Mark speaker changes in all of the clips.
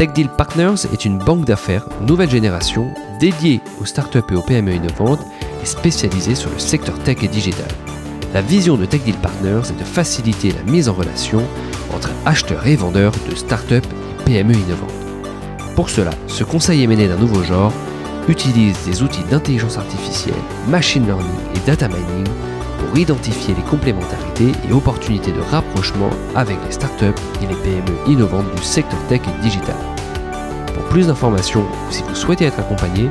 Speaker 1: Tech Deal Partners est une banque d'affaires nouvelle génération dédiée aux startups et aux PME innovantes et spécialisée sur le secteur tech et digital. La vision de Tech Deal Partners est de faciliter la mise en relation entre acheteurs et vendeurs de startups et PME innovantes. Pour cela, ce conseil émené d'un nouveau genre utilise des outils d'intelligence artificielle, machine learning et data mining pour identifier les complémentarités et opportunités de rapprochement avec les startups et les PME innovantes du secteur tech et digital. Pour plus d'informations ou si vous souhaitez être accompagné,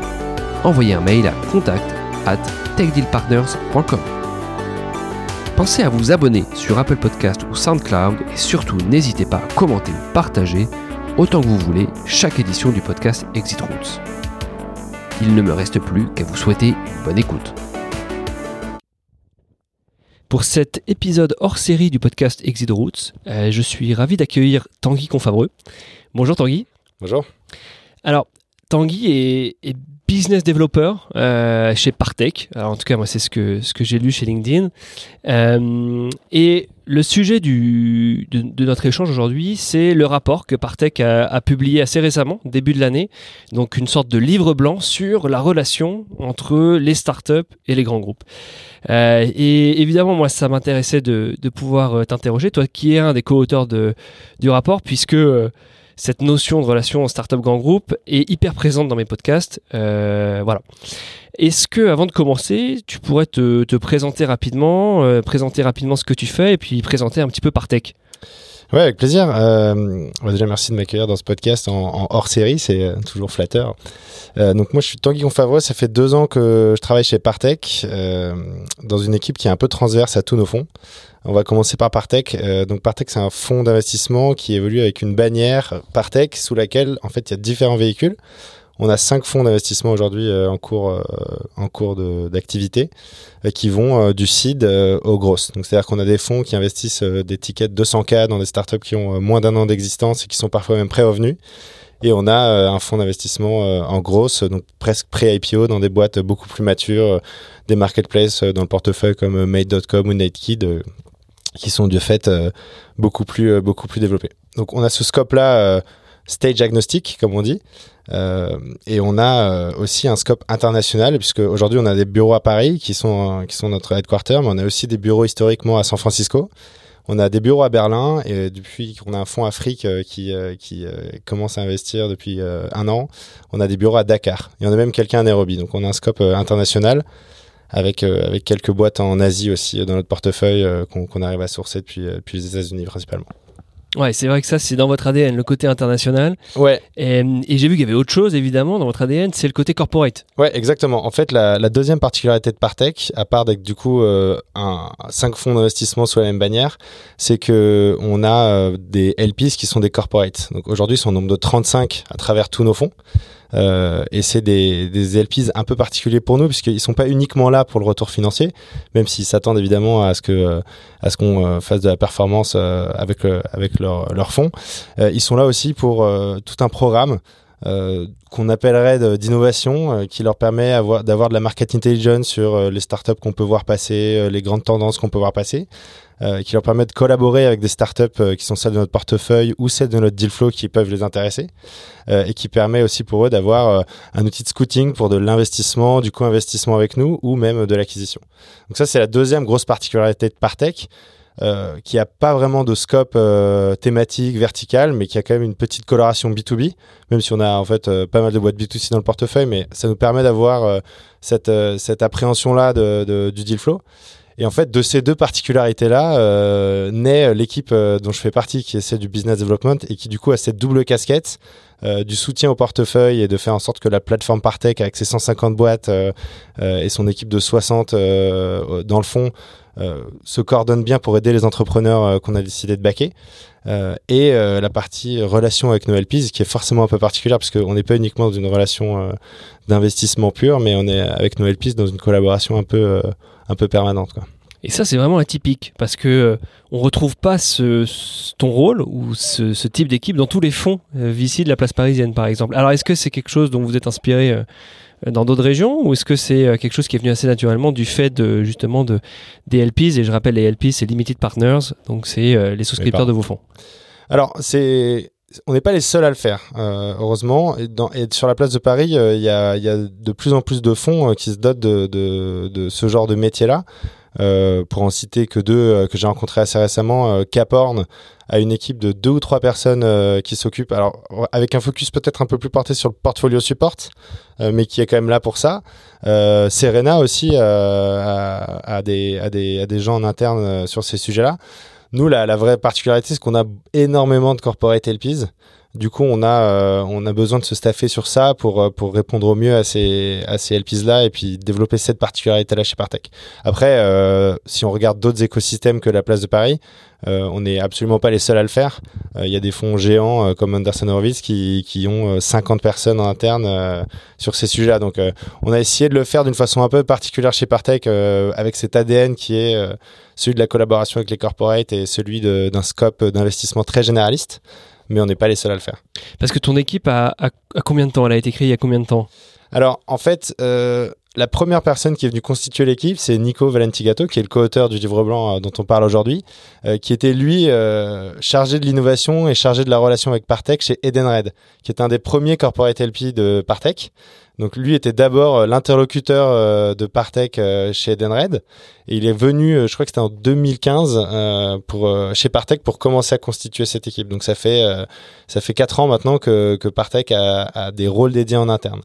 Speaker 1: envoyez un mail à contact at techdealpartners.com. Pensez à vous abonner sur Apple Podcast ou SoundCloud et surtout n'hésitez pas à commenter ou partager autant que vous voulez chaque édition du podcast Exit Routes. Il ne me reste plus qu'à vous souhaiter une bonne écoute. Pour cet épisode hors série du podcast Exit Routes, euh, je suis ravi d'accueillir Tanguy Confabreux. Bonjour Tanguy.
Speaker 2: Bonjour.
Speaker 1: Alors, Tanguy est, est business developer euh, chez Partech. Alors, en tout cas, moi, c'est ce que, ce que j'ai lu chez LinkedIn. Euh, et le sujet de, notre échange aujourd'hui, c'est le rapport que Partech a, publié assez récemment, début de l'année. Donc, une sorte de livre blanc sur la relation entre les startups et les grands groupes. Euh, et évidemment, moi, ça m'intéressait de, pouvoir euh, t'interroger, toi qui es un des co-auteurs du rapport, puisque euh, cette notion de relation startup grand groupe est hyper présente dans mes podcasts. Euh, voilà. Est-ce que, avant de commencer, tu pourrais te, te présenter rapidement, euh, présenter rapidement ce que tu fais et puis présenter un petit peu Partech
Speaker 2: Ouais, avec plaisir. Euh, déjà, merci de m'accueillir dans ce podcast en, hors série, c'est euh, toujours flatteur. Euh, donc moi, je suis Tanguy Confavreux. Ça fait deux ans que je travaille chez Partech, euh, dans une équipe qui est un peu transverse à tous nos fonds. On va commencer par Partech. Euh, donc Partech, c'est un fonds d'investissement qui évolue avec une bannière Partech sous laquelle, en fait, il y a différents véhicules. On a cinq fonds d'investissement aujourd'hui euh, en cours, euh, en cours d'activité euh, qui vont du seed aux grosses. Donc c'est-à-dire qu'on a des fonds qui investissent des tickets de 200K dans des startups qui ont moins d'un an d'existence et qui sont parfois même pré-revenus. Et on a un fonds d'investissement en grosse, donc presque pré-IPO dans des boîtes beaucoup plus matures, des marketplaces dans le portefeuille comme Made.com ou euh, qui sont de fait beaucoup plus beaucoup plus développés. Donc on a ce scope-là euh, stage agnostic, comme on dit. Euh, et on a euh, aussi un scope international, puisque aujourd'hui on a des bureaux à Paris qui sont, euh, qui sont notre headquarter, mais on a aussi des bureaux historiquement à San Francisco. On a des bureaux à Berlin, et depuis qu'on a un fonds Afrique qui, qui commence à investir depuis un an, on a des bureaux à Dakar. Et on a même quelqu'un à Nairobi. Donc on a un scope international avec, avec quelques boîtes en Asie aussi dans notre portefeuille qu'on arrive à sourcer depuis, depuis les États-Unis principalement.
Speaker 1: Ouais, c'est vrai que ça, c'est dans votre ADN, le côté international.
Speaker 2: Ouais,
Speaker 1: Et, et j'ai vu qu'il y avait autre chose, évidemment, dans votre ADN, c'est le côté corporate.
Speaker 2: Ouais, exactement. En fait, la, la deuxième particularité de Partech, à part d'être du coup euh, un, cinq fonds d'investissement sous la même bannière, c'est que on a euh, des LPs qui sont des corporates. Donc aujourd'hui, c'est un nombre de 35 à travers tous nos fonds. Euh, et c'est des, des LPs un peu particuliers pour nous puisqu'ils sont pas uniquement là pour le retour financier, même s'ils s'attendent évidemment à ce que euh, à ce qu'on euh, fasse de la performance euh, avec avec leur leur fonds. Ils sont là aussi pour tout un programme euh, qu'on appellerait d'innovation, euh, qui leur permet avoir- d'avoir de la market intelligence sur les startups qu'on peut voir passer, les grandes tendances qu'on peut voir passer, euh, qui leur permet de collaborer avec des startups euh, qui sont celles de notre portefeuille ou celles de notre deal flow qui peuvent les intéresser, euh, et qui permet aussi pour eux d'avoir euh, un outil de scouting pour de l'investissement, du co-investissement avec nous ou même de l'acquisition. Donc ça, c'est la deuxième grosse particularité de Partech euh, qui a pas vraiment de scope euh, thématique vertical, mais qui a quand même une petite coloration B2B, même si on a en fait pas mal de boîtes B2C dans le portefeuille, mais ça nous permet d'avoir cette, cette appréhension-là de, de- du deal flow. Et en fait, de ces deux particularités-là, euh, naît l'équipe euh, dont je fais partie, qui est celle du business development et qui du coup a cette double casquette euh, du soutien au portefeuille et de faire en sorte que la plateforme Partech, avec ses 150 boîtes et son équipe de 60 dans le fond, se coordonne bien pour aider les entrepreneurs qu'on a décidé de baquer. et la partie relation avec nos LPs, qui est forcément un peu particulière, parce qu'on n'est pas uniquement dans une relation d'investissement pur, mais on est avec nos LPs dans une collaboration un peu un peu permanente. Quoi.
Speaker 1: Et ça, c'est vraiment atypique parce que euh, on retrouve pas ce, ton rôle ou ce, type d'équipe dans tous les fonds euh, VC de la place parisienne, par exemple. Alors, est-ce que c'est quelque chose dont vous êtes inspiré euh, dans d'autres régions ou est-ce que c'est quelque chose qui est venu assez naturellement du fait de justement de des LPs et je rappelle les LPs c'est Limited Partners donc c'est les souscripteurs de vos fonds.
Speaker 2: Alors c'est on n'est pas les seuls à le faire, euh, heureusement. Et, sur la place de Paris, euh, il y, a, de plus en plus de fonds euh, qui se dotent de, ce genre de métier-là. pour en citer que deux que j'ai rencontrés assez récemment, Caporn a une équipe de deux ou trois personnes qui s'occupent, alors avec un focus peut-être un peu plus porté sur le portfolio support, mais qui est quand même là pour ça. Serena aussi a, a, des, a des gens en interne sur ces sujets-là. Nous, la, la vraie particularité, c'est qu'on a énormément de corporate LPs. Du coup, on a, euh, on a besoin de se staffer sur ça pour, euh, pour répondre au mieux à ces, à ces LPs-là et puis développer cette particularité-là chez Partech. Après, euh, si on regarde d'autres écosystèmes que la place de Paris, on n'est absolument pas les seuls à le faire. Il y a des fonds géants comme Anderson Horowitz qui, qui ont 50 personnes en interne sur ces sujets-là. Donc, on a essayé de le faire d'une façon un peu particulière chez Partech avec cet ADN qui est celui de la collaboration avec les corporates et celui d'un scope d'investissement très généraliste mais on n'est pas les seuls à le faire.
Speaker 1: Parce que ton équipe a, combien de temps? Elle a été créée il y a combien de temps?
Speaker 2: Alors, en fait, euh, la première personne qui est venue constituer l'équipe, c'est Nico Valentigato, qui est le co-auteur du livre blanc euh, dont on parle aujourd'hui, euh, qui était lui chargé de l'innovation et chargé de la relation avec Partech chez Edenred, qui est un des premiers corporate LP de Partech. Donc lui était d'abord l'interlocuteur de Partech chez Edenred et il est venu, je crois que c'était en 2015 pour chez Partech pour commencer à constituer cette équipe. Donc ça fait ça fait quatre ans maintenant que, que Partech a, a des rôles dédiés en interne.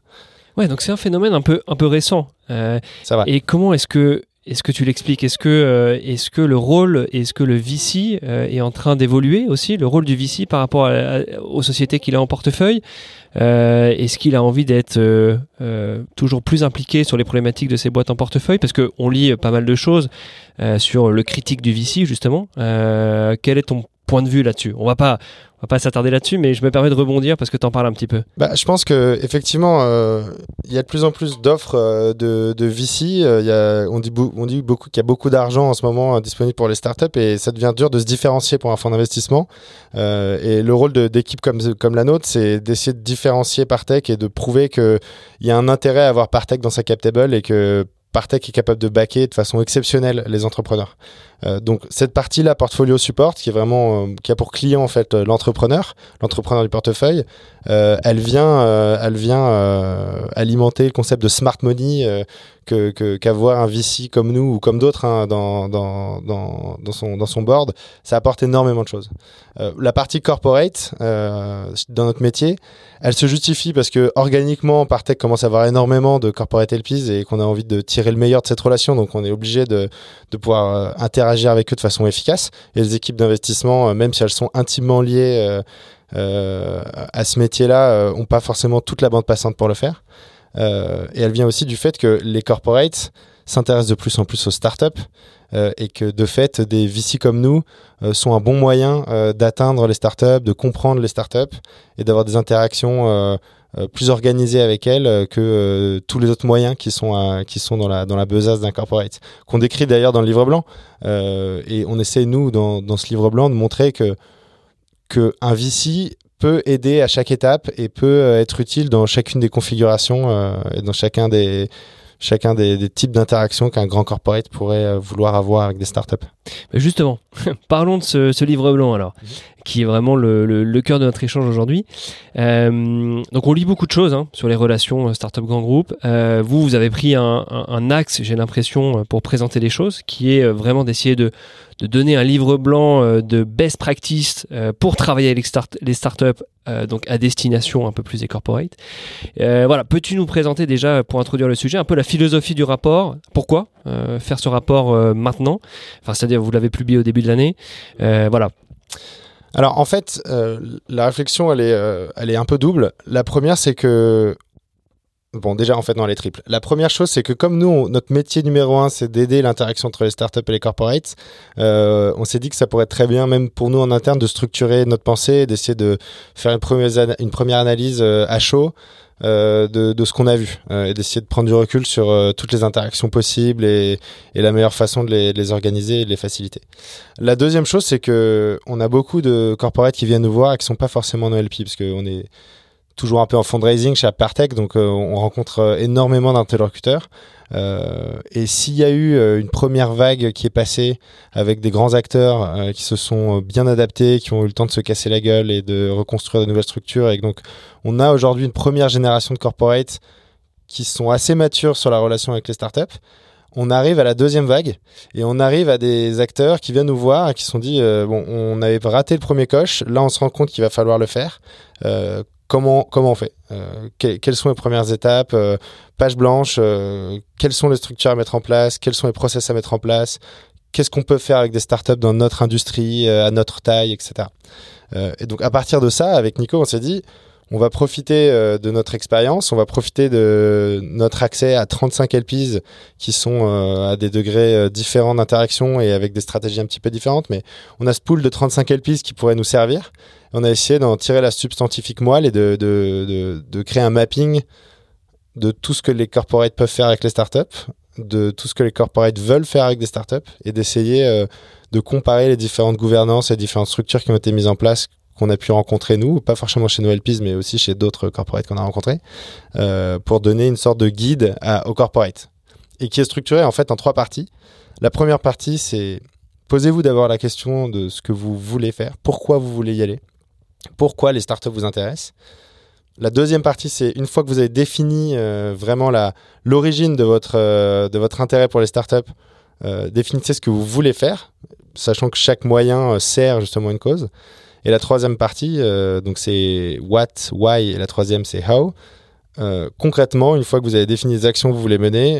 Speaker 1: Ouais, donc c'est un phénomène un peu, un peu récent.
Speaker 2: Euh, Ça va.
Speaker 1: Et comment est-ce que, est-ce que tu l'expliques? Est-ce que, euh, est-ce que le rôle, est-ce que le VC euh, est en train d'évoluer aussi, le rôle du VC par rapport aux sociétés qu'il a en portefeuille? Est-ce qu'il a envie d'être toujours plus impliqué sur les problématiques de ses boîtes en portefeuille? Parce qu'on lit pas mal de choses sur le critique du VC justement. quel est ton point de vue là-dessus? On va pas, va pas s'attarder là-dessus, mais je me permets de rebondir parce que tu en parles un petit peu.
Speaker 2: Bah, je pense que effectivement, euh, il y a de plus en plus d'offres euh, de, VC. Euh, y a, on dit, beaucoup qu'il y a beaucoup d'argent en ce moment disponible pour les startups et ça devient dur de se différencier pour un fonds d'investissement. et le rôle d'équipe comme, comme la nôtre, c'est d'essayer de différencier Partech et de prouver qu'il y a un intérêt à avoir Partech dans sa cap table et que Partech est capable de backer de façon exceptionnelle les entrepreneurs. Euh, donc cette partie-là, portfolio support, qui euh, a pour client en fait euh, l'entrepreneur, l'entrepreneur du portefeuille, elle vient alimenter le concept de smart money que qu'avoir un VC comme nous ou comme d'autres hein, dans, dans, dans, son, dans son board, ça apporte énormément de choses. la partie corporate dans notre métier, elle se justifie parce que organiquement, Partech commence à avoir énormément de corporate LPs et qu'on a envie de tirer le meilleur de cette relation, donc on est obligé de, de pouvoir interagir avec eux de façon efficace. Et les équipes d'investissement, euh, même si elles sont intimement liées euh, euh, à ce métier-là, n'ont pas forcément toute la bande passante pour le faire. Et elle vient aussi du fait que les corporates s'intéressent de plus en plus aux startups et que de fait, des VC comme nous sont un bon moyen d'atteindre les startups, de comprendre les startups et d'avoir des interactions euh, plus organisé avec elle euh, que euh, tous les autres moyens qui sont qui sont dans la dans la besace d'un corporate. Qu'on décrit d'ailleurs dans le livre blanc. Et on essaie nous dans, dans ce livre blanc de montrer que que un VC peut aider à chaque étape et peut être utile dans chacune des configurations et dans chacun des chacun des, types d'interactions qu'un grand corporate pourrait vouloir avoir avec des startups.
Speaker 1: Justement, parlons de ce, livre blanc alors. Mhm qui est vraiment le, le, cœur de notre échange aujourd'hui. Euh, donc on lit beaucoup de choses hein, sur les relations euh, startup grand groupe. Euh, vous, vous avez pris un, un, un axe, j'ai l'impression, pour présenter les choses, qui est vraiment d'essayer de, de, donner un livre blanc de best practice pour travailler avec les, start les startups, donc à destination un peu plus des corporate. voilà, peux-tu nous présenter déjà, pour introduire le sujet, un peu la philosophie du rapport? Pourquoi? Faire ce rapport maintenant Enfin, c'est-à-dire vous l'avez publié au début de l'année. voilà.
Speaker 2: Alors en fait, la réflexion elle est, elle est un peu double. La première c'est que Bon, déjà, en fait, dans les triples. La première chose, c'est que comme nous, notre métier numéro un, c'est d'aider l'interaction entre les startups et les corporates, euh, on s'est dit que ça pourrait être très bien, même pour nous en interne, de structurer notre pensée, d'essayer de faire une première, analyse euh, à chaud euh, de, ce qu'on a vu euh, et d'essayer de prendre du recul sur euh, toutes les interactions possibles et, la meilleure façon de les, organiser et de les faciliter. La deuxième chose, c'est que on a beaucoup de corporates qui viennent nous voir et qui sont pas forcément nos LP, parce qu'on est toujours un peu en fundraising chez Apartech, donc on rencontre énormément d'interlocuteurs. Euh, et s'il y a eu euh, une première vague qui est passée avec des grands acteurs qui se sont bien adaptés, qui ont eu le temps de se casser la gueule et de reconstruire de nouvelles structures, et donc on a aujourd'hui une première génération de corporates qui sont assez matures sur la relation avec les startups on arrive à la deuxième vague et on arrive à des acteurs qui viennent nous voir et qui se sont dit bon on avait raté le premier coche là on se rend compte qu'il va falloir le faire. Euh, comment, comment on fait euh, Quelles sont les premières étapes euh, Page blanche, euh, quelles sont les structures à mettre en place Quels sont les process à mettre en place Qu'est-ce qu'on peut faire avec des startups dans notre industrie, à notre taille, etc. et donc à partir de ça, avec Nico, on s'est dit, on va profiter de notre expérience, on va profiter de notre accès à 35 LPs qui sont à des degrés différents d'interaction et avec des stratégies un petit peu différentes, mais on a ce pool de 35 LPs qui pourrait nous servir on a essayé d'en tirer la substantifique moelle et de, de, de, créer un mapping de tout ce que les corporates peuvent faire avec les startups, de tout ce que les corporates veulent faire avec des startups et d'essayer euh, de comparer les différentes gouvernances et différentes structures qui ont été mises en place qu'on a pu rencontrer nous, pas forcément chez nos LPs, mais aussi chez d'autres corporates qu'on a rencontrés, euh, pour donner une sorte de guide aux corporates et qui est structuré en fait en trois parties. La première partie, c'est posez-vous d'abord la question de ce que vous voulez faire, pourquoi vous voulez y aller pourquoi les startups vous intéressent. La deuxième partie, c'est une fois que vous avez défini euh, vraiment l'origine de, votre, euh, de votre intérêt pour les startups, euh, définissez ce que vous voulez faire, sachant que chaque moyen sert justement une cause. Et la troisième partie, donc c'est what, why, et la troisième c'est how. concrètement, une fois que vous avez défini les actions que vous voulez mener,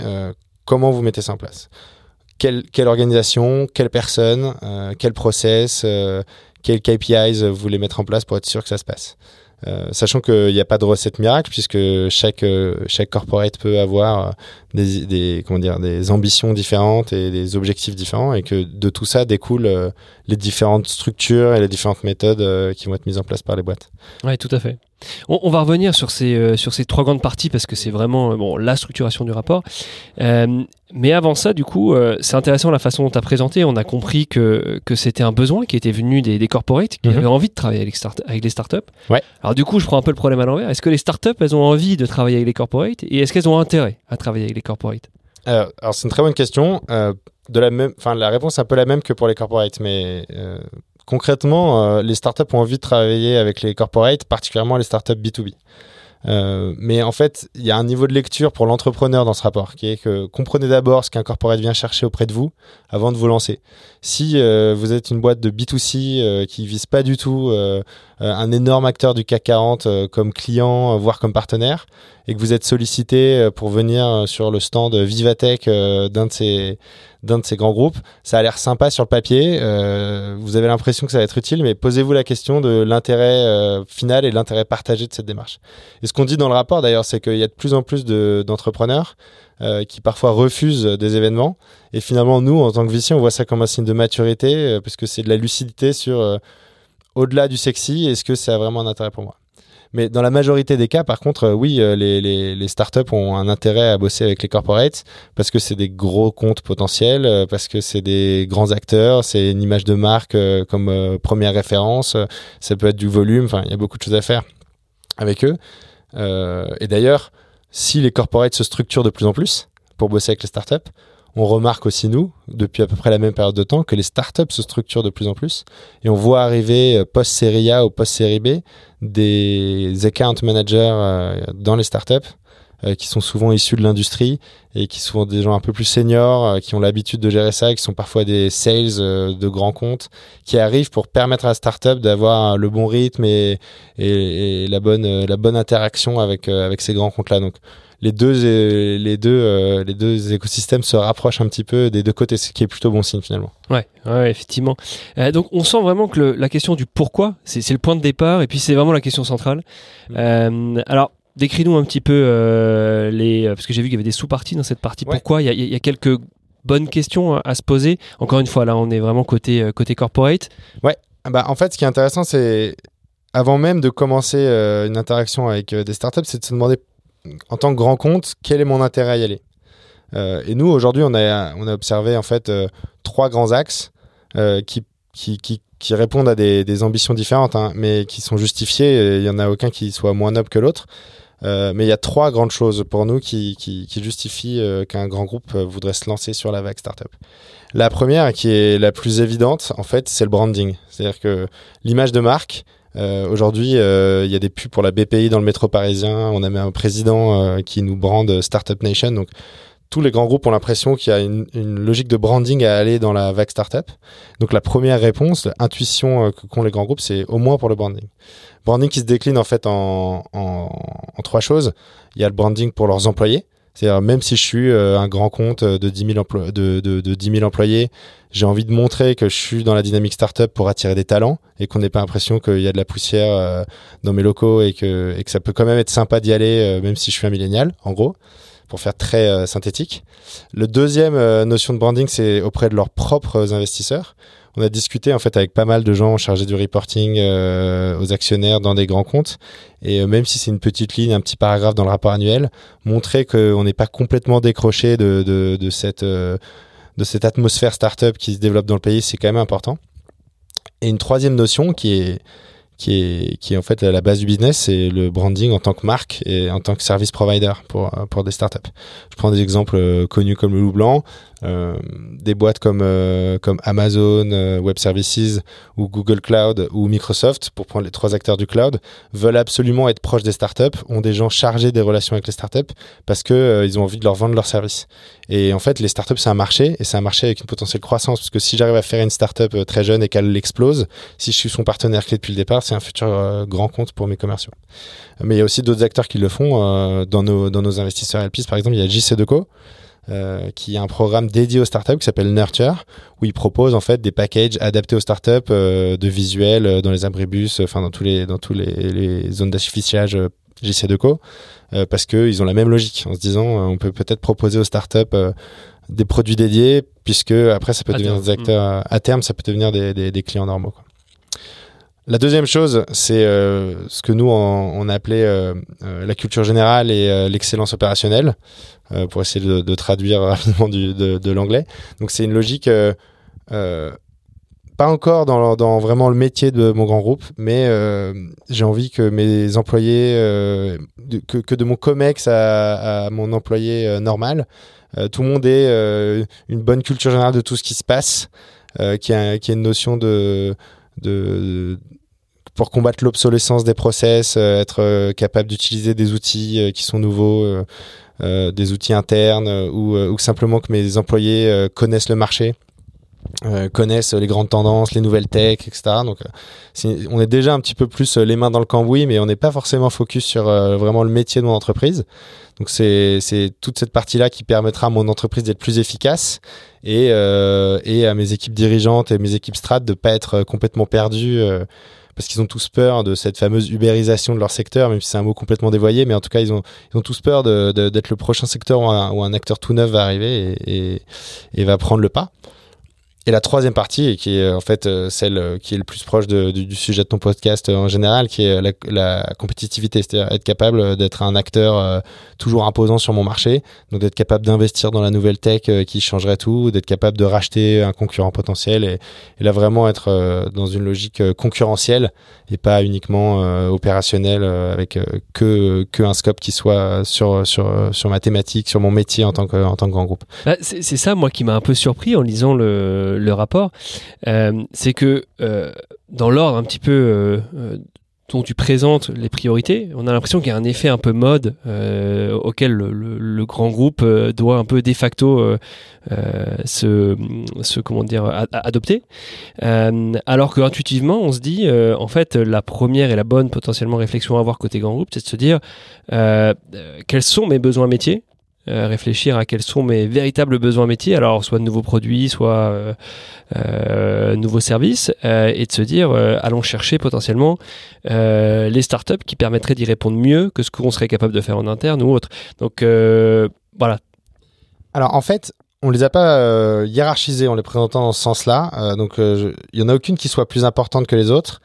Speaker 2: comment vous mettez ça en place? Quelle, quelle organisation, quelle personne, quel process, quels KPIs vous voulez mettre en place pour être sûr que ça se passe. Euh, sachant qu'il n'y a pas de recette miracle puisque chaque euh, chaque corporate peut avoir des, des comment dire des ambitions différentes et des objectifs différents et que de tout ça découlent euh, les différentes structures et les différentes méthodes qui vont être mises en place par les boîtes.
Speaker 1: Oui, tout à fait. On, va revenir sur ces, euh, sur ces trois grandes parties parce que c'est vraiment euh, bon, la structuration du rapport. Euh, mais avant ça, du coup, c'est intéressant la façon dont tu as présenté. On a compris que, que c'était un besoin qui était venu des, des corporates qui mhm. avaient envie de travailler avec, start avec les startups.
Speaker 2: Ouais.
Speaker 1: Alors, du coup, je prends un peu le problème à l'envers. Est-ce que les startups, elles ont envie de travailler avec les corporates et est-ce qu'elles ont intérêt à travailler avec les corporates?
Speaker 2: Alors, c'est une très bonne question. de la même, la réponse est un peu la même que pour les corporates, mais concrètement, euh, les startups ont envie de travailler avec les corporates, particulièrement les startups B2B. Euh, mais en fait, il y a un niveau de lecture pour l'entrepreneur dans ce rapport, qui est que comprenez d'abord ce qu'un corporate vient chercher auprès de vous avant de vous lancer. Si euh, vous êtes une boîte de B2C euh, qui vise pas du tout un énorme acteur du CAC 40 comme client, voire comme partenaire, et que vous êtes sollicité pour venir sur le stand Vivatech d'un de ces d'un de ces grands groupes. Ça a l'air sympa sur le papier. Euh, vous avez l'impression que ça va être utile, mais posez-vous la question de l'intérêt euh, final et l'intérêt partagé de cette démarche. Et ce qu'on dit dans le rapport d'ailleurs, c'est qu'il y a de plus en plus d'entrepreneurs euh, qui parfois refusent des événements. Et finalement, nous, en tant que VC, on voit ça comme un signe de maturité, parce que c'est de la lucidité sur au-delà du sexy, est-ce que ça a vraiment un intérêt pour moi? Mais dans la majorité des cas, par contre, euh, oui, euh, les, les, startups ont un intérêt à bosser avec les corporates parce que c'est des gros comptes potentiels, euh, parce que c'est des grands acteurs, c'est une image de marque comme première référence, ça peut être du volume, enfin, il y a beaucoup de choses à faire avec eux. et d'ailleurs, si les corporates se structurent de plus en plus pour bosser avec les startups, on remarque aussi, nous, depuis à peu près la même période de temps, que les startups se structurent de plus en plus. Et on voit arriver euh, post-série A ou post-série B des account managers euh, dans les startups qui sont souvent issus de l'industrie et qui sont des gens un peu plus seniors, qui ont l'habitude de gérer ça, qui sont parfois des sales de grands comptes, qui arrivent pour permettre à la startup d'avoir le bon rythme et, et, la bonne la bonne interaction avec avec ces grands comptes là. Donc les deux, les, deux, euh, les deux écosystèmes se rapprochent un petit peu des deux côtés, ce qui est plutôt bon signe finalement.
Speaker 1: Ouais, ouais effectivement. Euh, donc on sent vraiment que la question du pourquoi, c'est le point de départ, et puis c'est vraiment la question centrale. Mm. Euh, alors, décris-nous un petit peu les... Parce que j'ai vu qu'il y avait des sous-parties dans cette partie. Pourquoi? Il y, a, quelques bonnes questions à se poser. Encore une fois, là, on est vraiment côté, côté corporate.
Speaker 2: Ouais, bah, en fait, ce qui est intéressant, c'est avant même de commencer une interaction avec des startups, c'est de se demander en tant que grand compte, quel est mon intérêt à y aller euh, Et nous, aujourd'hui, on a, on a observé en fait euh, trois grands axes euh, qui, qui, qui, qui, répondent à des, des ambitions différentes, hein, mais qui sont justifiées. Il n'y en a aucun qui soit moins noble que l'autre. Mais il y a trois grandes choses pour nous qui, justifient qu'un grand groupe voudrait se lancer sur la vague startup. La première, qui est la plus évidente, en fait, c'est le branding. C'est-à-dire que l'image de marque, euh, Aujourd'hui, euh, il y a des pubs pour la BPI dans le métro parisien. On a même un président euh, qui nous brande Startup Nation. Donc, tous les grands groupes ont l'impression qu'il y a une, logique de branding à aller dans la vague startup. Donc, la première réponse, l'intuition qu'ont les grands groupes, c'est au moins pour le branding. Branding qui se décline en fait en, trois choses. Il y a le branding pour leurs employés. C'est-à-dire, même si je suis un grand compte de 10 000, de, de, de 10 000 employés, j'ai envie de montrer que je suis dans la dynamique startup pour attirer des talents et qu'on n'ait pas l'impression qu'il y a de la poussière euh, dans mes locaux et que, ça peut quand même être sympa d'y aller, euh, même si je suis un millénial, en gros, pour faire très euh, synthétique. Le deuxième notion de branding, c'est auprès de leurs propres investisseurs. On a discuté en fait avec pas mal de gens chargés du reporting aux actionnaires dans des grands comptes et même si c'est une petite ligne, un petit paragraphe dans le rapport annuel, montrer qu'on n'est pas complètement décroché de cette de cette atmosphère startup qui se développe dans le pays, c'est quand même important. Et une troisième notion qui est, qui est, qui est en fait la base du business, c'est le branding en tant que marque et en tant que service provider pour, pour des startups. Je prends des exemples euh, connus comme le loup blanc. Euh, des boîtes comme, euh, comme Amazon euh, Web Services ou Google Cloud ou Microsoft, pour prendre les trois acteurs du cloud, veulent absolument être proches des startups, ont des gens chargés des relations avec les startups parce que ils ont envie de leur vendre leurs services. Et en fait, les startups, c'est un marché et c'est un marché avec une potentielle croissance parce que si j'arrive à faire une startup très jeune et qu'elle explose, si je suis son partenaire clé depuis le départ, c'est un futur grand compte pour mes commerciaux. Mais il y a aussi d'autres acteurs qui le font dans, nos, dans nos investisseurs LPs. Par exemple, il y a JC Deco euh, qui a un programme dédié aux startups qui s'appelle Nurture, où il propose en fait des packages adaptés aux startups euh, de visuels euh, dans les abribus, enfin dans tous les dans tous les, les zones d'affichage JC2Co, parce qu'ils ont la même logique en se disant on peut peut-être proposer aux startups des produits dédiés, puisque après ça peut devenir des acteurs à terme, ça peut devenir des, des, des clients normaux. Quoi. La deuxième chose, c'est euh, ce que nous on, on appelait euh, la culture générale et l'excellence opérationnelle. Euh, pour essayer de, traduire rapidement de, l'anglais. Donc c'est une logique euh, euh, pas encore dans, vraiment le métier de mon grand groupe, mais euh, j'ai envie que mes employés, euh, que, de mon COMEX à, à mon employé normal, tout le monde ait une bonne culture générale de tout ce qui se passe, qui a, qui a une notion de, de, pour combattre l'obsolescence des process, être capable d'utiliser des outils qui sont nouveaux, euh, des outils internes euh, euh, ou, simplement que mes employés connaissent le marché. Connaissent les grandes tendances, les nouvelles tech, etc. Donc, on est déjà un petit peu plus les mains dans le cambouis, mais on n'est pas forcément focus sur vraiment le métier de mon entreprise. Donc, c'est toute cette partie-là qui permettra à mon entreprise d'être plus efficace et, et à mes équipes dirigeantes et mes équipes strat de pas être complètement perdues parce qu'ils ont tous peur de cette fameuse ubérisation de leur secteur, même si c'est un mot complètement dévoyé, mais en tout cas, ils ont, ils ont tous peur d'être le prochain secteur où un, acteur tout neuf va arriver et, et va prendre le pas. Et la troisième partie, qui est en fait euh, celle euh, qui est le plus proche du, sujet de ton podcast euh, en général, qui est la, compétitivité, c'est-à-dire être capable d'être un acteur toujours imposant sur mon marché, donc d'être capable d'investir dans la nouvelle tech qui changerait tout, d'être capable de racheter un concurrent potentiel, et, et là vraiment être dans une logique concurrentielle et pas uniquement opérationnelle avec que, que un scope qui soit sur, sur, sur ma thématique, sur mon métier en tant que, en tant que grand groupe.
Speaker 1: Bah, c'est ça, moi, qui m'a un peu surpris en lisant le le rapport, euh, c'est que euh, dans l'ordre un petit peu euh, dont tu présentes les priorités, on a l'impression qu'il y a un effet un peu mode auquel le, grand groupe doit un peu de facto se, se, comment dire adopter. alors que intuitivement, on se dit en fait la première et la bonne potentiellement réflexion à avoir côté grand groupe, c'est de se dire quels sont mes besoins métiers euh, réfléchir à quels sont mes véritables besoins métiers, alors soit de nouveaux produits, soit euh, euh nouveaux services, euh, et de se dire allons chercher potentiellement les startups qui permettraient d'y répondre mieux que ce qu'on serait capable de faire en interne ou autre. Donc voilà.
Speaker 2: Alors en fait, on les a pas hiérarchisés en les présentant dans ce sens-là. donc il y en a aucune qui soit plus importante que les autres.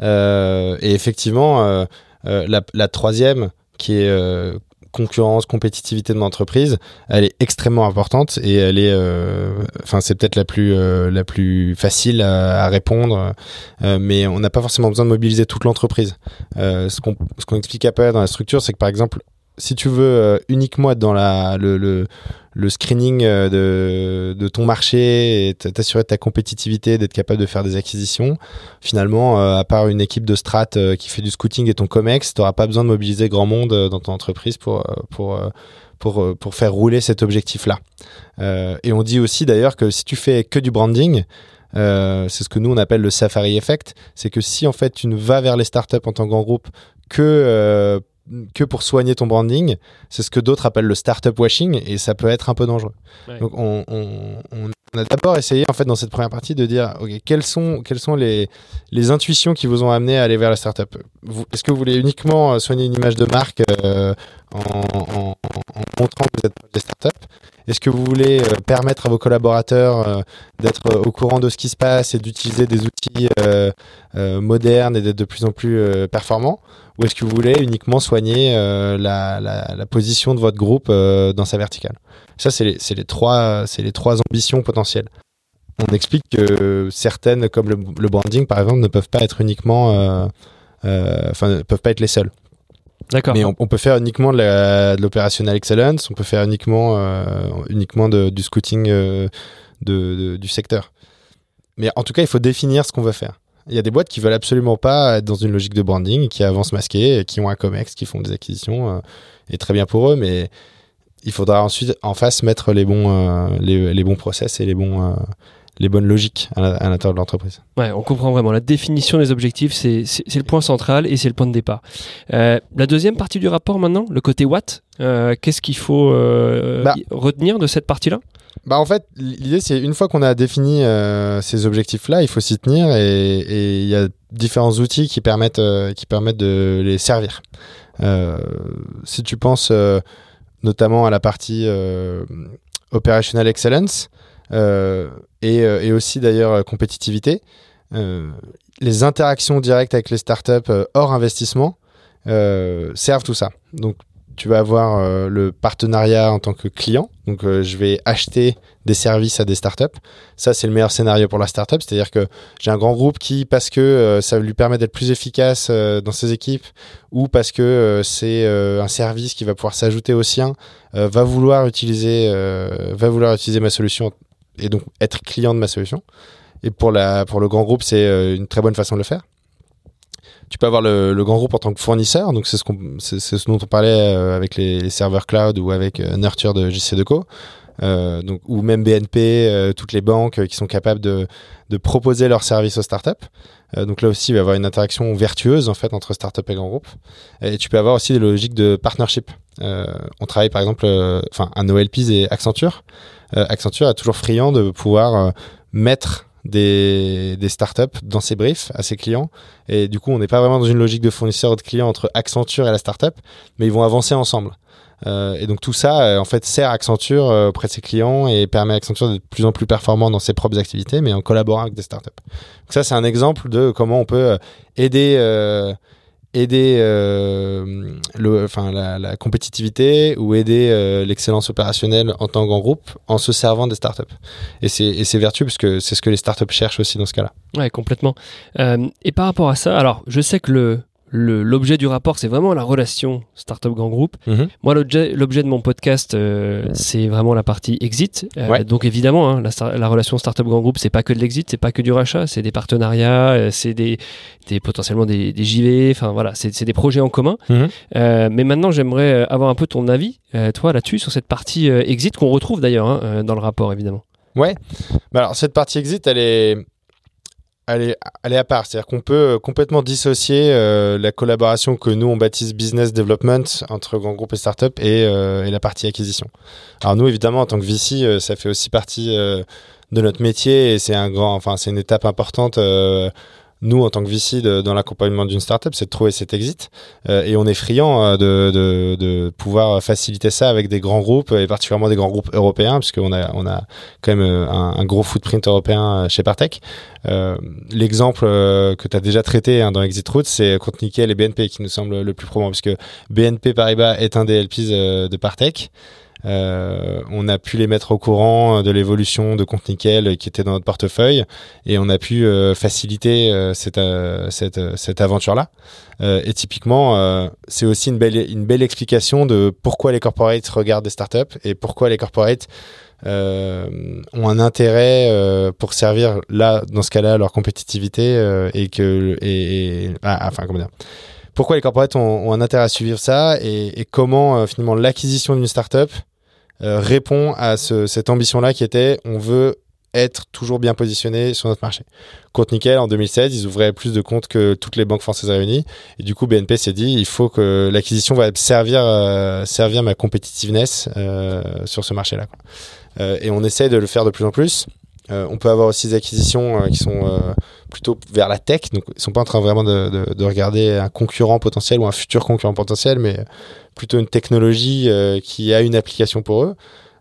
Speaker 2: et effectivement, la, troisième qui est concurrence, compétitivité de l'entreprise, elle est extrêmement importante et elle est, euh, enfin c'est peut-être la plus euh, la plus facile à, répondre, euh, mais on n'a pas forcément besoin de mobiliser toute l'entreprise. ce qu'on ce qu'on explique après dans la structure, c'est que par exemple si tu veux uniquement être dans le, le, le screening euh, de, de, ton marché et t'assurer de ta compétitivité, d'être capable de faire des acquisitions. Finalement, euh, à part une équipe de strat euh, qui fait du scouting et ton comex, tu n'auras pas besoin de mobiliser grand monde dans ton entreprise pour, pour, pour, pour faire rouler cet objectif-là. et on dit aussi d'ailleurs que si tu fais que du branding, c'est ce que nous on appelle le Safari Effect, c'est que si en fait tu ne vas vers les startups en tant que grand groupe que que pour soigner ton branding, c'est ce que d'autres appellent le startup washing et ça peut être un peu dangereux. Donc on, a d'abord essayé en fait dans cette première partie de dire ok quelles sont quelles sont les, les intuitions qui vous ont amené à aller vers la startup? Est-ce que vous voulez uniquement euh, soigner une image de marque euh, en, montrant que vous êtes des startups? Est-ce que vous voulez euh, permettre à vos collaborateurs d'être au courant de ce qui se passe et d'utiliser des outils modernes et d'être de plus en plus performants? Ou est-ce que vous voulez uniquement soigner euh, la, position de votre groupe euh, dans sa verticale? Ça, c'est les, trois, ambitions potentielles. On explique que certaines, comme le, branding par exemple, ne peuvent pas être uniquement, euh, ne peuvent pas être les seules.
Speaker 1: D'accord.
Speaker 2: Mais on, peut faire uniquement de l'opérationnel excellence, on peut faire uniquement, uniquement de, du scouting de, de, du secteur. Mais en tout cas, il faut définir ce qu'on veut faire. Il y a des boîtes qui veulent absolument pas être dans une logique de branding, qui avancent masqués, qui ont un comex, qui font des acquisitions, euh, et très bien pour eux, mais il faudra ensuite en face mettre les bons, euh, les, bons process et les bons, euh, les bonnes logiques à l'intérieur de l'entreprise.
Speaker 1: Ouais, on comprend vraiment. La définition des objectifs, c'est le point central et c'est le point de départ. la deuxième partie du rapport maintenant, le côté what, qu'est-ce qu'il faut bah. retenir de cette partie-là?
Speaker 2: Bah en fait, l'idée c'est une fois qu'on a défini euh, ces objectifs-là, il faut s'y tenir et il y a différents outils qui permettent, euh, qui permettent de les servir. Euh, si tu penses notamment à la partie operational excellence et, et, aussi d'ailleurs compétitivité, les interactions directes avec les startups hors investissement servent tout ça. Donc tu vas avoir euh, le partenariat en tant que client. Donc, euh, je vais acheter des services à des startups. Ça, c'est le meilleur scénario pour la startup. C'est-à-dire que j'ai un grand groupe qui, parce que euh, ça lui permet d'être plus efficace dans ses équipes, ou parce que c'est un service qui va pouvoir s'ajouter au sien, va vouloir utiliser, va vouloir utiliser ma solution et donc être client de ma solution. Et pour la, pour le grand groupe, c'est une très bonne façon de le faire tu peux avoir le, grand groupe en tant que fournisseur, donc c'est ce, dont on parlait euh, avec les, serveurs cloud ou avec euh, Nurture de JC euh, donc, ou même BNP, toutes les banques qui sont capables de, de proposer leurs services aux startups. donc là aussi, il va y avoir une interaction vertueuse en fait entre startups et grands groupes. Et tu peux avoir aussi des logiques de partnership. on travaille par exemple, enfin, un OLPs et Accenture. Accenture est toujours friand de pouvoir mettre des, des startups dans ses briefs à ses clients. Et du coup, on n'est pas vraiment dans une logique de fournisseur ou de client entre Accenture et la startup, mais ils vont avancer ensemble. Euh, et donc tout ça, euh, en fait, sert Accenture euh, auprès de ses clients et permet à Accenture d'être de plus en plus performant dans ses propres activités, mais en collaborant avec des startups. Donc ça, c'est un exemple de comment on peut aider aider enfin, la, compétitivité ou aider l'excellence opérationnelle en tant que groupe en se servant des startups. Et c'est vertueux parce que c'est ce que les startups cherchent aussi dans ce cas-là.
Speaker 1: Ouais, complètement. Et par rapport à ça, alors je sais que le, l'objet du rapport, c'est vraiment la relation startup grand groupe.
Speaker 2: Mhm.
Speaker 1: Moi, l'objet de mon podcast, euh, c'est vraiment la partie exit. Euh,
Speaker 2: Ouais.
Speaker 1: Donc évidemment, hein, la, la relation startup grand groupe, c'est pas que de l'exit, c'est pas que du rachat, c'est des partenariats, euh, c'est des, des potentiellement des, des JV. Enfin voilà, c'est des projets en commun.
Speaker 2: Mhm.
Speaker 1: Mais maintenant, j'aimerais avoir un peu ton avis, toi, là-dessus, sur cette partie exit qu'on retrouve d'ailleurs hein, dans le rapport, évidemment.
Speaker 2: Ouais. Bah alors cette partie exit, elle est, elle est, à part. C'est-à-dire qu'on peut euh, complètement dissocier euh, la collaboration que nous on baptise business development entre grand groupe et startup et, euh, et la partie acquisition. Alors nous évidemment en tant que VC, ça fait aussi partie de notre métier et c'est un grand, enfin c'est une étape importante. Nous, en tant que VC, de- dans l'accompagnement d'une startup, c'est de trouver cet exit. Euh, et on est friand euh, de, de, de pouvoir faciliter ça avec des grands groupes, et particulièrement des grands groupes européens, puisqu'on a, on a quand même euh, un, gros footprint européen euh, chez Partech. Euh, L'exemple que tu as déjà traité hein, dans Exit Route, c'est Compte et BNP qui nous semble le plus probant, puisque BNP Paribas est un des LPs de Partech. Euh, on a pu les mettre au courant de l'évolution de Compte Nickel qui était dans notre portefeuille et on a pu euh, faciliter euh, cette, euh, cette, euh, cette aventure-là. Euh, et typiquement, c'est aussi une belle, une belle explication de pourquoi les corporates regardent des startups et pourquoi les corporates ont un intérêt pour servir là, dans ce cas-là, leur compétitivité et que et, et- ah, enfin comment dire. Pourquoi les corporates ont, ont un intérêt à suivre ça et, et comment euh, finalement l'acquisition d'une startup euh, répond à ce- cette ambition-là qui était on veut être toujours bien positionné sur notre marché. Compte Nickel, en 2016, ils ouvraient plus de comptes que toutes les banques françaises réunies. Et du coup, BNP s'est dit, il faut que l'acquisition va servir, euh, servir ma competitiveness euh, sur ce marché-là. Euh, et on essaie de le faire de plus en plus. Euh, on peut avoir aussi des acquisitions euh, qui sont euh, plutôt vers la tech, donc ils sont pas en train vraiment de, de- de regarder un concurrent potentiel ou un futur concurrent potentiel, mais plutôt une technologie euh, qui a une application pour eux.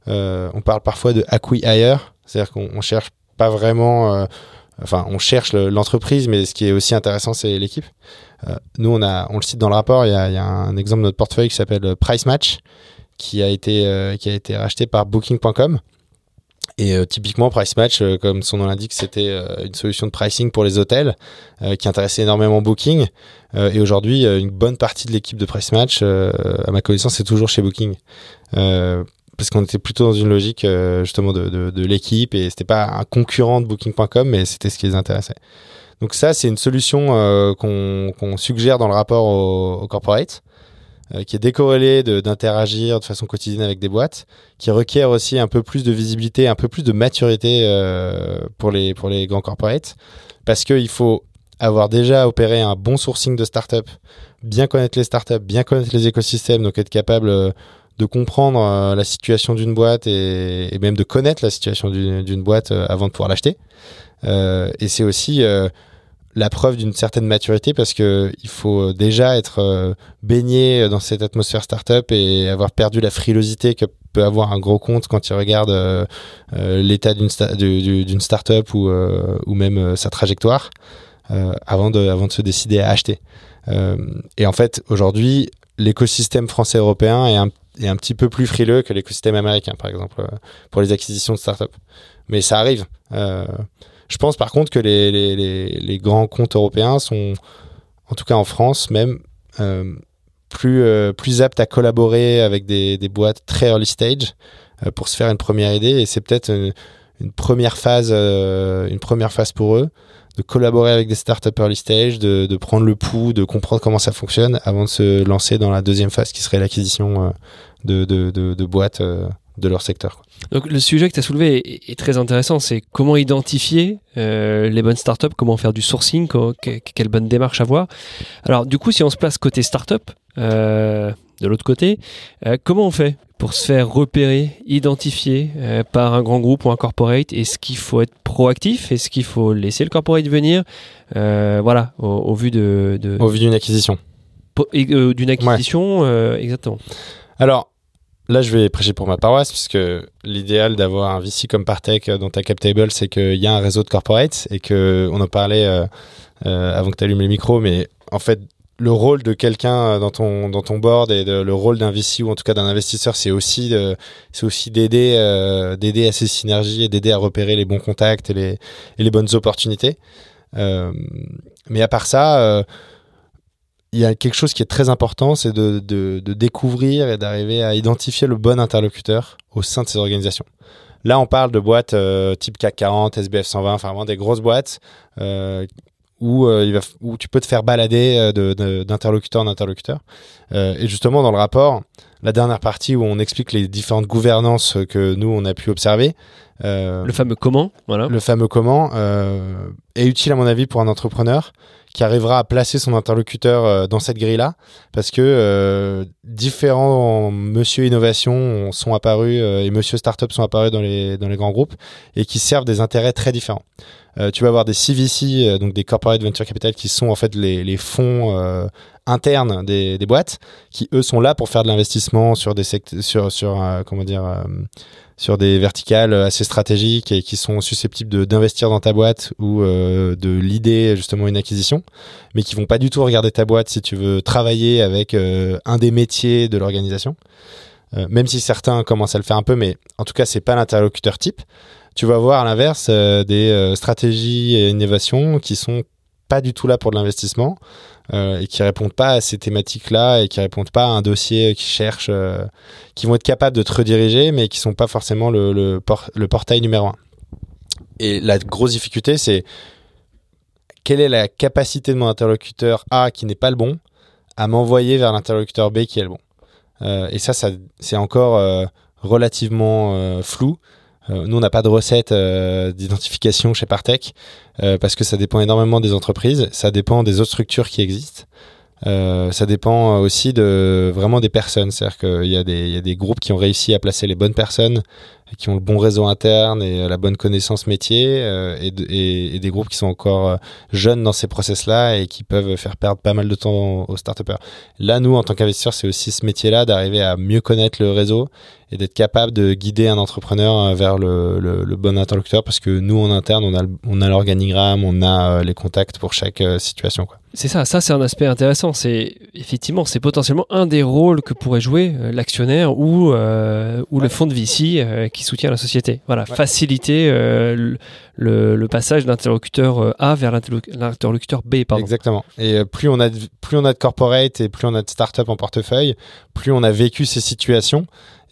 Speaker 2: Euh, on parle parfois de acquire, c'est-à-dire qu'on on cherche pas vraiment, enfin on cherche le- l'entreprise, mais ce qui est aussi intéressant c'est l'équipe. Nous on a, on le cite dans le rapport, il y a, y a un exemple de notre portefeuille qui s'appelle Price Match, qui a été qui a été racheté par Booking.com. Et euh, typiquement, Price Match, euh, comme son nom l'indique, c'était euh, une solution de pricing pour les hôtels euh, qui intéressait énormément Booking. Euh, et aujourd'hui, euh, une bonne partie de l'équipe de Price Match, à ma connaissance, est toujours chez Booking. Parce qu'on était plutôt dans une logique justement de, de, de l'équipe et c'était pas un concurrent de Booking.com, mais c'était ce qui les intéressait. Donc ça, c'est une solution qu'on qu'on suggère dans le rapport au, au corporate, euh, qui est décorrélée de- d'interagir de, façon quotidienne avec des boîtes, qui requiert aussi un peu plus de visibilité, un peu plus de maturité euh, pour les pour les grands corporates, parce qu'il faut avoir déjà opéré un bon sourcing de startups, bien connaître les startups, bien connaître les écosystèmes, donc être capable euh, de comprendre la situation d'une boîte et, même de connaître la situation d'une boîte avant de pouvoir l'acheter. Et c'est aussi la preuve d'une certaine maturité parce que il faut déjà être euh, baigné dans cette atmosphère startup et avoir perdu la frilosité que peut avoir un gros compte quand il regarde euh, euh, l'état d'une sta- du- du- d'une startup ou, euh, même euh, sa trajectoire euh, avant, de, se décider à acheter. Euh, et en fait, aujourd'hui, l'écosystème français européen est un, est un petit peu plus frileux que l'écosystème américain, par exemple, euh, pour les acquisitions de startups. Mais ça arrive. Je pense par contre que les, grands comptes européens sont, en tout cas en France même, euh, plus, euh, plus aptes à collaborer avec des, boîtes très early stage euh, pour se faire une première idée. Et c'est peut-être une, première phase, pour eux de collaborer avec des startups early stage, de, prendre le pouls, de comprendre comment ça fonctionne avant de se lancer dans la deuxième phase qui serait l'acquisition de, boîtes de leur secteur.
Speaker 1: Donc le sujet que tu as soulevé est, est très intéressant, c'est comment identifier euh, les bonnes startups, comment faire du sourcing, que- quelle bonne démarche avoir. Alors du coup, si on se place côté startup, euh, de l'autre côté, euh, comment on fait pour se faire repérer, identifier par un grand groupe ou un corporate? Est-ce qu'il faut être proactif? Est-ce qu'il faut laisser le corporate venir? Voilà, au, au vu de, de-
Speaker 2: Au vu d'une acquisition.
Speaker 1: po- d'une acquisition, exactement.
Speaker 2: Alors, là, je vais prêcher pour ma paroisse, puisque l'idéal d'avoir un VC comme Partech dans ta cap table, c'est qu'il y a un réseau de corporates et que on en parlait euh, euh, avant que tu allumes les micros, mais en fait, le rôle de quelqu'un dans ton, dans ton board et le rôle d'un VC ou en tout cas d'un investisseur, c'est aussi aussi d'aider euh, d'aider à ces synergies et d'aider à repérer les bons contacts et les, et les bonnes opportunités. Mais à part ça, il y a quelque chose qui est très important, c'est de, de, découvrir et d'arriver à identifier le bon interlocuteur au sein de ces organisations. Là, on parle de boîtes euh, type CAC 40, SBF 120, enfin vraiment des grosses boîtes euh, où, euh, où tu peux te faire balader d'interlocuteur en interlocuteur. et justement, dans le rapport, la dernière partie où on explique les différentes gouvernances que nous, on a pu observer.
Speaker 1: Le fameux comment, voilà.
Speaker 2: Le fameux comment est utile, à mon avis, pour un entrepreneur qui arrivera à placer son interlocuteur euh, dans cette grille-là, parce que euh, différents Monsieur Innovation sont apparus euh, et Monsieur Startup sont apparus dans les, dans les grands groupes et qui servent des intérêts très différents. tu vas avoir des CVC, donc des Corporate Venture Capital, qui sont en fait les, les fonds internes des, des, boîtes, qui eux sont là pour faire de l'investissement sur des sur sur comment dire sur des verticales assez stratégiques et qui sont susceptibles d'investir dans ta boîte ou euh, de l'idée justement une acquisition, mais qui vont pas du tout regarder ta boîte si tu veux travailler avec euh, un des métiers de l'organisation. Euh, même si certains commencent à le faire un peu, mais en tout cas c'est pas l'interlocuteur type. Tu vas voir à l'inverse des stratégies et innovations qui sont pas du tout là pour de l'investissement euh, et qui répondent pas à ces thématiques-là et qui répondent pas à un dossier qui cherche, euh, qui vont être capables de te rediriger, mais qui sont pas forcément le, portail numéro un. Et la grosse difficulté, c'est quelle est la capacité de mon interlocuteur A qui n'est pas le bon à m'envoyer vers l'interlocuteur B qui est le bon? Euh, et ça, c'est encore relativement flou. Euh, nous, on n'a pas de recette euh, d'identification chez Partech euh, parce que ça dépend énormément des entreprises, ça dépend des autres structures qui existent. ça dépend aussi de vraiment des personnes, c'est-à-dire qu'il y, y a des groupes qui ont réussi à placer les bonnes personnes, qui ont le bon réseau interne et la bonne connaissance métier, et, et, des groupes qui sont encore jeunes dans ces process-là et qui peuvent faire perdre pas mal de temps aux start Là, nous, en tant qu'investisseurs, c'est aussi ce métier-là d'arriver à mieux connaître le réseau et d'être capable de guider un entrepreneur euh, vers le, le, bon interlocuteur parce que nous en interne on a on a l'organigramme on a euh, les contacts pour chaque euh, situation quoi.
Speaker 1: C'est ça, ça c'est un aspect intéressant. C'est effectivement, c'est potentiellement un des rôles que pourrait jouer l'actionnaire ou ou le fonds de VC qui soutient la société. Voilà, faciliter le, le, passage d'interlocuteur A vers l'interlocuteur B. Pardon.
Speaker 2: Exactement. Et plus on a de, plus on a de corporate et plus on a de start-up en portefeuille, plus on a vécu ces situations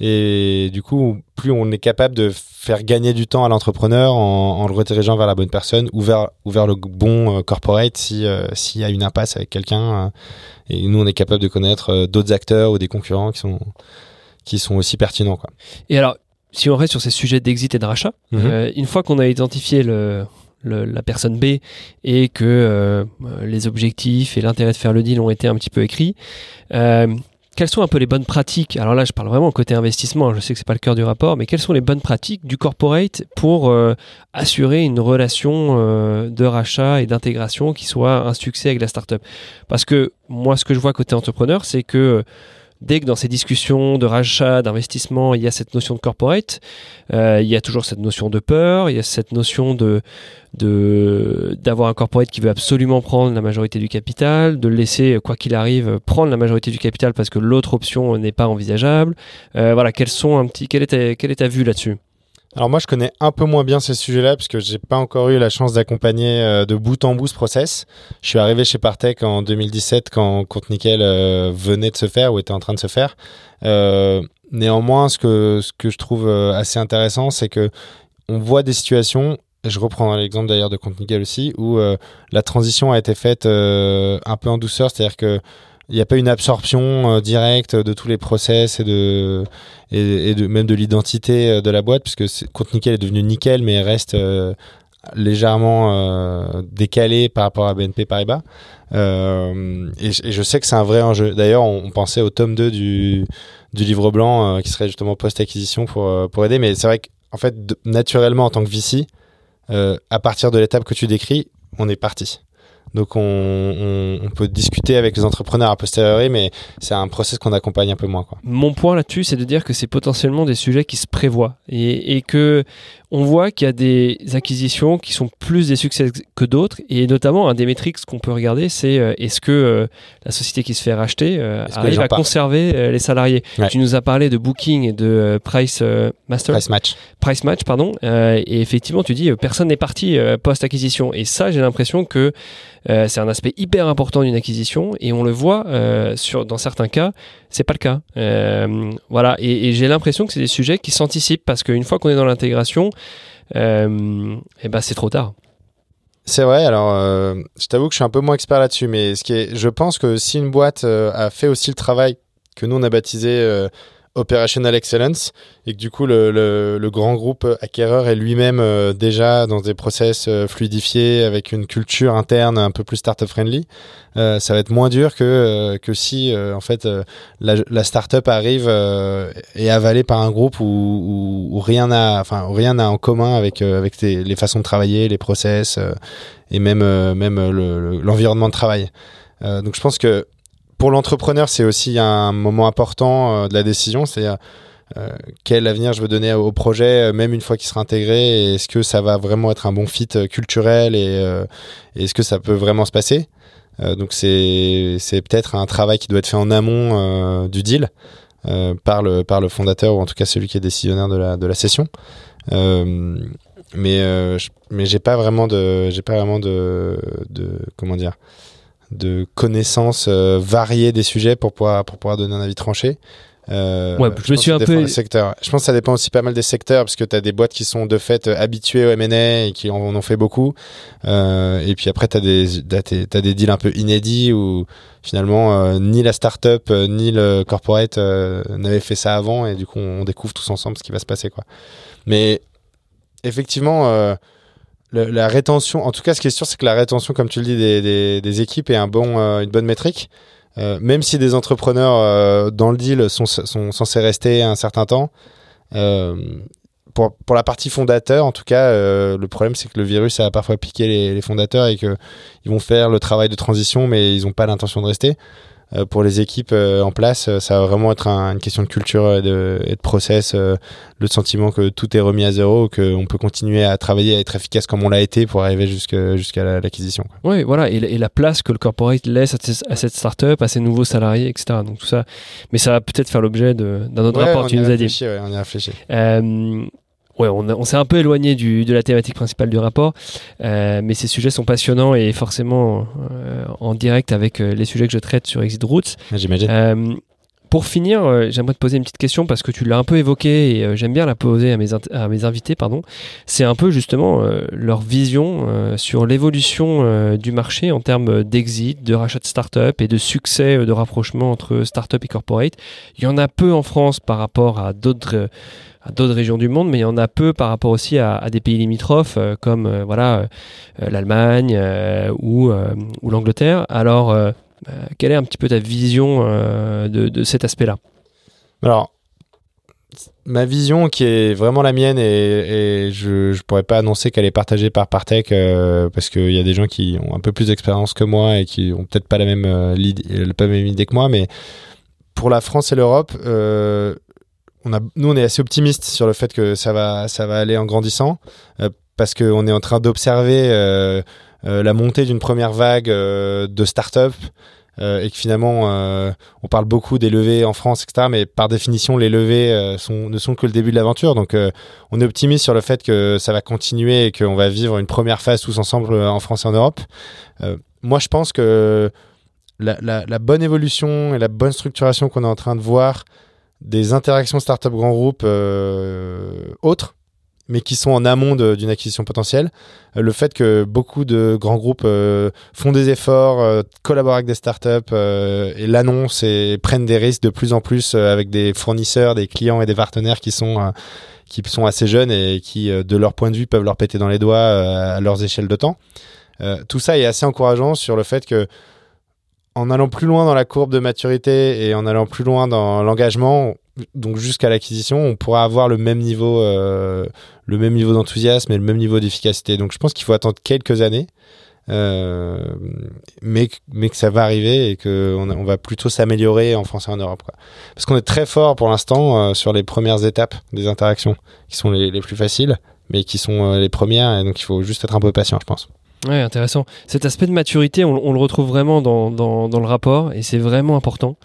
Speaker 2: et du coup, plus on est capable de faire gagner du temps à l'entrepreneur en, le redirigeant vers la bonne personne ou vers, le bon euh, corporate si euh, s'il y a une impasse avec quelqu'un. Euh, et nous, on est capable de connaître d'autres acteurs ou des concurrents qui sont qui sont aussi pertinents. Quoi.
Speaker 1: Et alors, si on reste sur ces sujets d'exit et de rachat, mhm. une fois qu'on a identifié le, la personne B et que les objectifs et l'intérêt de faire le deal ont été un petit peu écrits, quelles sont un peu les bonnes pratiques? Alors là, je parle vraiment côté investissement. Je sais que c'est pas le cœur du rapport, mais quelles sont les bonnes pratiques du corporate pour euh, assurer une relation euh, de rachat et d'intégration qui soit un succès avec la startup? Parce que moi, ce que je vois côté entrepreneur, c'est que dès que dans ces discussions de rachat, d'investissement, il y a cette notion de corporate, euh, il y a toujours cette notion de peur, il y a cette notion de d'avoir un corporate qui veut absolument prendre la majorité du capital, de laisser quoi qu'il arrive prendre la majorité du capital parce que l'autre option n'est pas envisageable. Euh, voilà, quels sont un petit quelle est ta, quelle est ta vue là-dessus?
Speaker 2: Alors moi, je connais un peu moins bien ces sujets-là puisque j'ai pas encore eu la chance d'accompagner euh, de bout en bout ce process. Je suis arrivé chez Partech en 2017 quand Compte Nickel euh, venait de se faire ou était en train de se faire. Euh, néanmoins, ce que ce que je trouve assez intéressant, c'est que on voit des situations. Je reprends l'exemple d'ailleurs de Compte Nickel aussi où la transition a été faite un peu en douceur, c'est-à-dire que il n'y a pas une absorption euh, directe de tous les process et de même de l'identité euh, de la boîte puisque compte nickel est devenu nickel mais reste euh, légèrement décalé par rapport à BNP Paribas. Et, je sais que c'est un vrai enjeu. D'ailleurs on, pensait au tome 2 du, du livre blanc qui serait justement post-acquisition pour, pour aider. Mais c'est vrai qu'en fait naturellement en tant que VC à partir de l'étape que tu décris on est parti donc on, peut discuter avec les entrepreneurs a posteriori, mais c'est un process qu'on accompagne un peu moins. Quoi.
Speaker 1: Mon point là-dessus, c'est de dire que c'est potentiellement des sujets qui se prévoient et, et que on voit qu'il y a des acquisitions qui sont plus des succès que d'autres, et notamment un des métriques qu'on peut regarder, c'est euh, est-ce que euh, la société qui se fait racheter euh, arrive à conserver les salariés? Tu nous as parlé de Booking et de Price Master.
Speaker 2: Price Match.
Speaker 1: Price Match, pardon. et effectivement, tu dis personne n'est parti post-acquisition. Et ça, j'ai l'impression que c'est un aspect hyper important d'une acquisition, et on le voit sur, dans certains cas, c'est pas le cas. voilà, et, et j'ai l'impression que c'est des sujets qui s'anticipent parce qu'une fois qu'on est dans l'intégration, euh, et ben c'est trop tard.
Speaker 2: C'est vrai, alors euh, je t'avoue que je suis un peu moins expert là-dessus, mais ce qui est, je pense que si une boîte euh, a fait aussi le travail que nous on a baptisé Operational Excellence et que du coup le, le, grand groupe acquéreur est lui-même euh, déjà dans des process euh, fluidifiés avec une culture interne un peu plus startup friendly, euh, ça va être moins dur que que si en fait la, la startup arrive et avalée par un groupe où, où, rien n'a enfin rien n'a en commun avec avec les, façons de travailler, les process et même même l'environnement de travail. donc je pense que pour l'entrepreneur, c'est aussi un moment important euh, de la décision, c'est euh, quel avenir je veux donner au projet, euh, même une fois qu'il sera intégré, est-ce que ça va vraiment être un bon fit culturel et, est-ce que ça peut vraiment se passer? Donc c'est peut-être un travail qui doit être fait en amont du deal par, le, par le fondateur ou en tout cas celui qui est décisionnaire de la, de la session. mais mais j'ai pas vraiment de j'ai pas vraiment de, de comment dire de connaissances euh, variées des sujets pour pouvoir, pour pouvoir donner un avis tranché.
Speaker 1: Euh, ouais, je, me suis un peu.
Speaker 2: Secteurs. Je pense que ça dépend aussi pas mal des secteurs, parce que tu as des boîtes qui sont de fait euh, habituées au M&A et qui en, ont fait beaucoup. Euh, et puis après, tu as des, as, des deals un peu inédits où finalement, euh, ni la startup, ni le corporate n'avaient fait ça avant, et du coup, on, découvre tous ensemble ce qui va se passer. Quoi. Mais effectivement, la rétention, en tout cas, ce qui est sûr, c'est que la rétention, comme tu le dis, des, équipes est euh, une bonne métrique. Euh, même si des entrepreneurs euh, dans le deal sont, censés rester un certain temps, pour, pour, la partie fondateur, en tout cas, le problème c'est que le virus a parfois piqué les, les fondateurs et qu'ils vont faire le travail de transition, mais ils n'ont pas l'intention de rester. Euh, pour les équipes euh, en place, euh, ça va vraiment être une question de culture et de, et de process, le sentiment que tout est remis à zéro, qu'on peut continuer à travailler, à être efficace comme on l'a été pour arriver jusqu'à l'acquisition.
Speaker 1: Oui, voilà, et, la place que le corporate laisse à, cette startup, à ses nouveaux salariés, etc. Donc tout ça, mais ça va peut-être faire l'objet d'un autre rapport, tu nous as dit.
Speaker 2: Ouais, on y a réfléchi
Speaker 1: ouais, on, s'est un peu éloigné du, de la thématique principale du rapport, euh, mais ces sujets sont passionnants et forcément euh, en direct avec euh, les sujets que je traite sur Exit Routes.
Speaker 2: J'imagine.
Speaker 1: pour finir, j'aimerais te poser une petite question parce que tu l'as un peu évoqué et j'aime bien la poser à mes, à mes invités. Pardon. C'est un peu justement leur vision sur l'évolution du marché en termes d'exit, de rachat de start-up et de succès de rapprochement entre start-up et corporate. Il y en a peu en France par rapport à d'autres d'autres régions du monde, mais il y en a peu par rapport aussi à, des pays limitrophes euh, comme euh, voilà euh, l'Allemagne ou, ou l'Angleterre. Alors, quelle est un petit peu ta vision de, cet aspect-là?
Speaker 2: Alors, ma vision qui est vraiment la mienne et, je ne pourrais pas annoncer qu'elle est partagée par Partech parce qu'il y a des gens qui ont un peu plus d'expérience que moi et qui ont peut-être pas la même idée que moi, mais pour la France et l'Europe, on a, nous, on est assez optimiste sur le fait que ça va, ça va aller en grandissant euh, parce qu'on est en train d'observer euh, euh, la montée d'une première vague de start-up et que finalement, on parle beaucoup des levées en France, etc. Mais par définition, les levées ne sont que le début de l'aventure. Donc, on est optimiste sur le fait que ça va continuer et qu'on va vivre une première phase tous ensemble en France et en Europe. moi, je pense que la bonne évolution et la bonne structuration qu'on est en train de voir des interactions startup grand groupe euh, autres, mais qui sont en amont d'une acquisition potentielle. Euh, le fait que beaucoup de grands groupes euh, font des efforts, collaborent avec des startups et l'annoncent et prennent des risques de plus en plus avec des fournisseurs, des clients et des partenaires qui sont qui sont assez jeunes et qui, de leur point de vue, peuvent leur péter dans les doigts à leurs échelles de temps. tout ça est assez encourageant sur le fait que en allant plus loin dans la courbe de maturité et en allant plus loin dans l'engagement, donc jusqu'à l'acquisition, on pourra avoir le même niveau, euh, le même niveau d'enthousiasme et le même niveau d'efficacité. Donc je pense qu'il faut attendre quelques années, euh, mais mais que ça va arriver et que on, va plutôt s'améliorer en France et en Europe. Quoi. Parce qu'on est très fort pour l'instant euh, sur les premières étapes des interactions, qui sont les, les plus faciles, mais qui sont les premières. Et donc, il faut juste être un peu patient, je pense.
Speaker 1: Ouais, intéressant. Cet aspect de maturité, on, le retrouve vraiment dans, dans, dans le rapport et c'est vraiment important.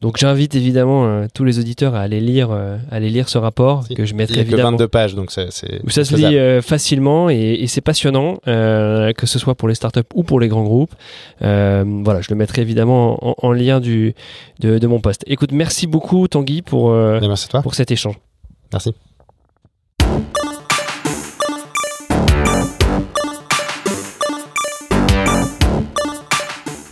Speaker 1: Donc j'invite évidemment euh, tous les auditeurs à aller lire, euh, à aller lire ce rapport que je mettrai évidemment.
Speaker 2: A 22 pages, donc c'est.
Speaker 1: Où ça se lit euh, facilement et, et c'est passionnant, que ce soit pour les startups ou pour les grands groupes. voilà, je le mettrai évidemment en, en lien du, de, de, mon poste. Écoute, merci beaucoup Tanguy pour,
Speaker 2: merci toi.
Speaker 1: pour cet échange.
Speaker 2: Merci.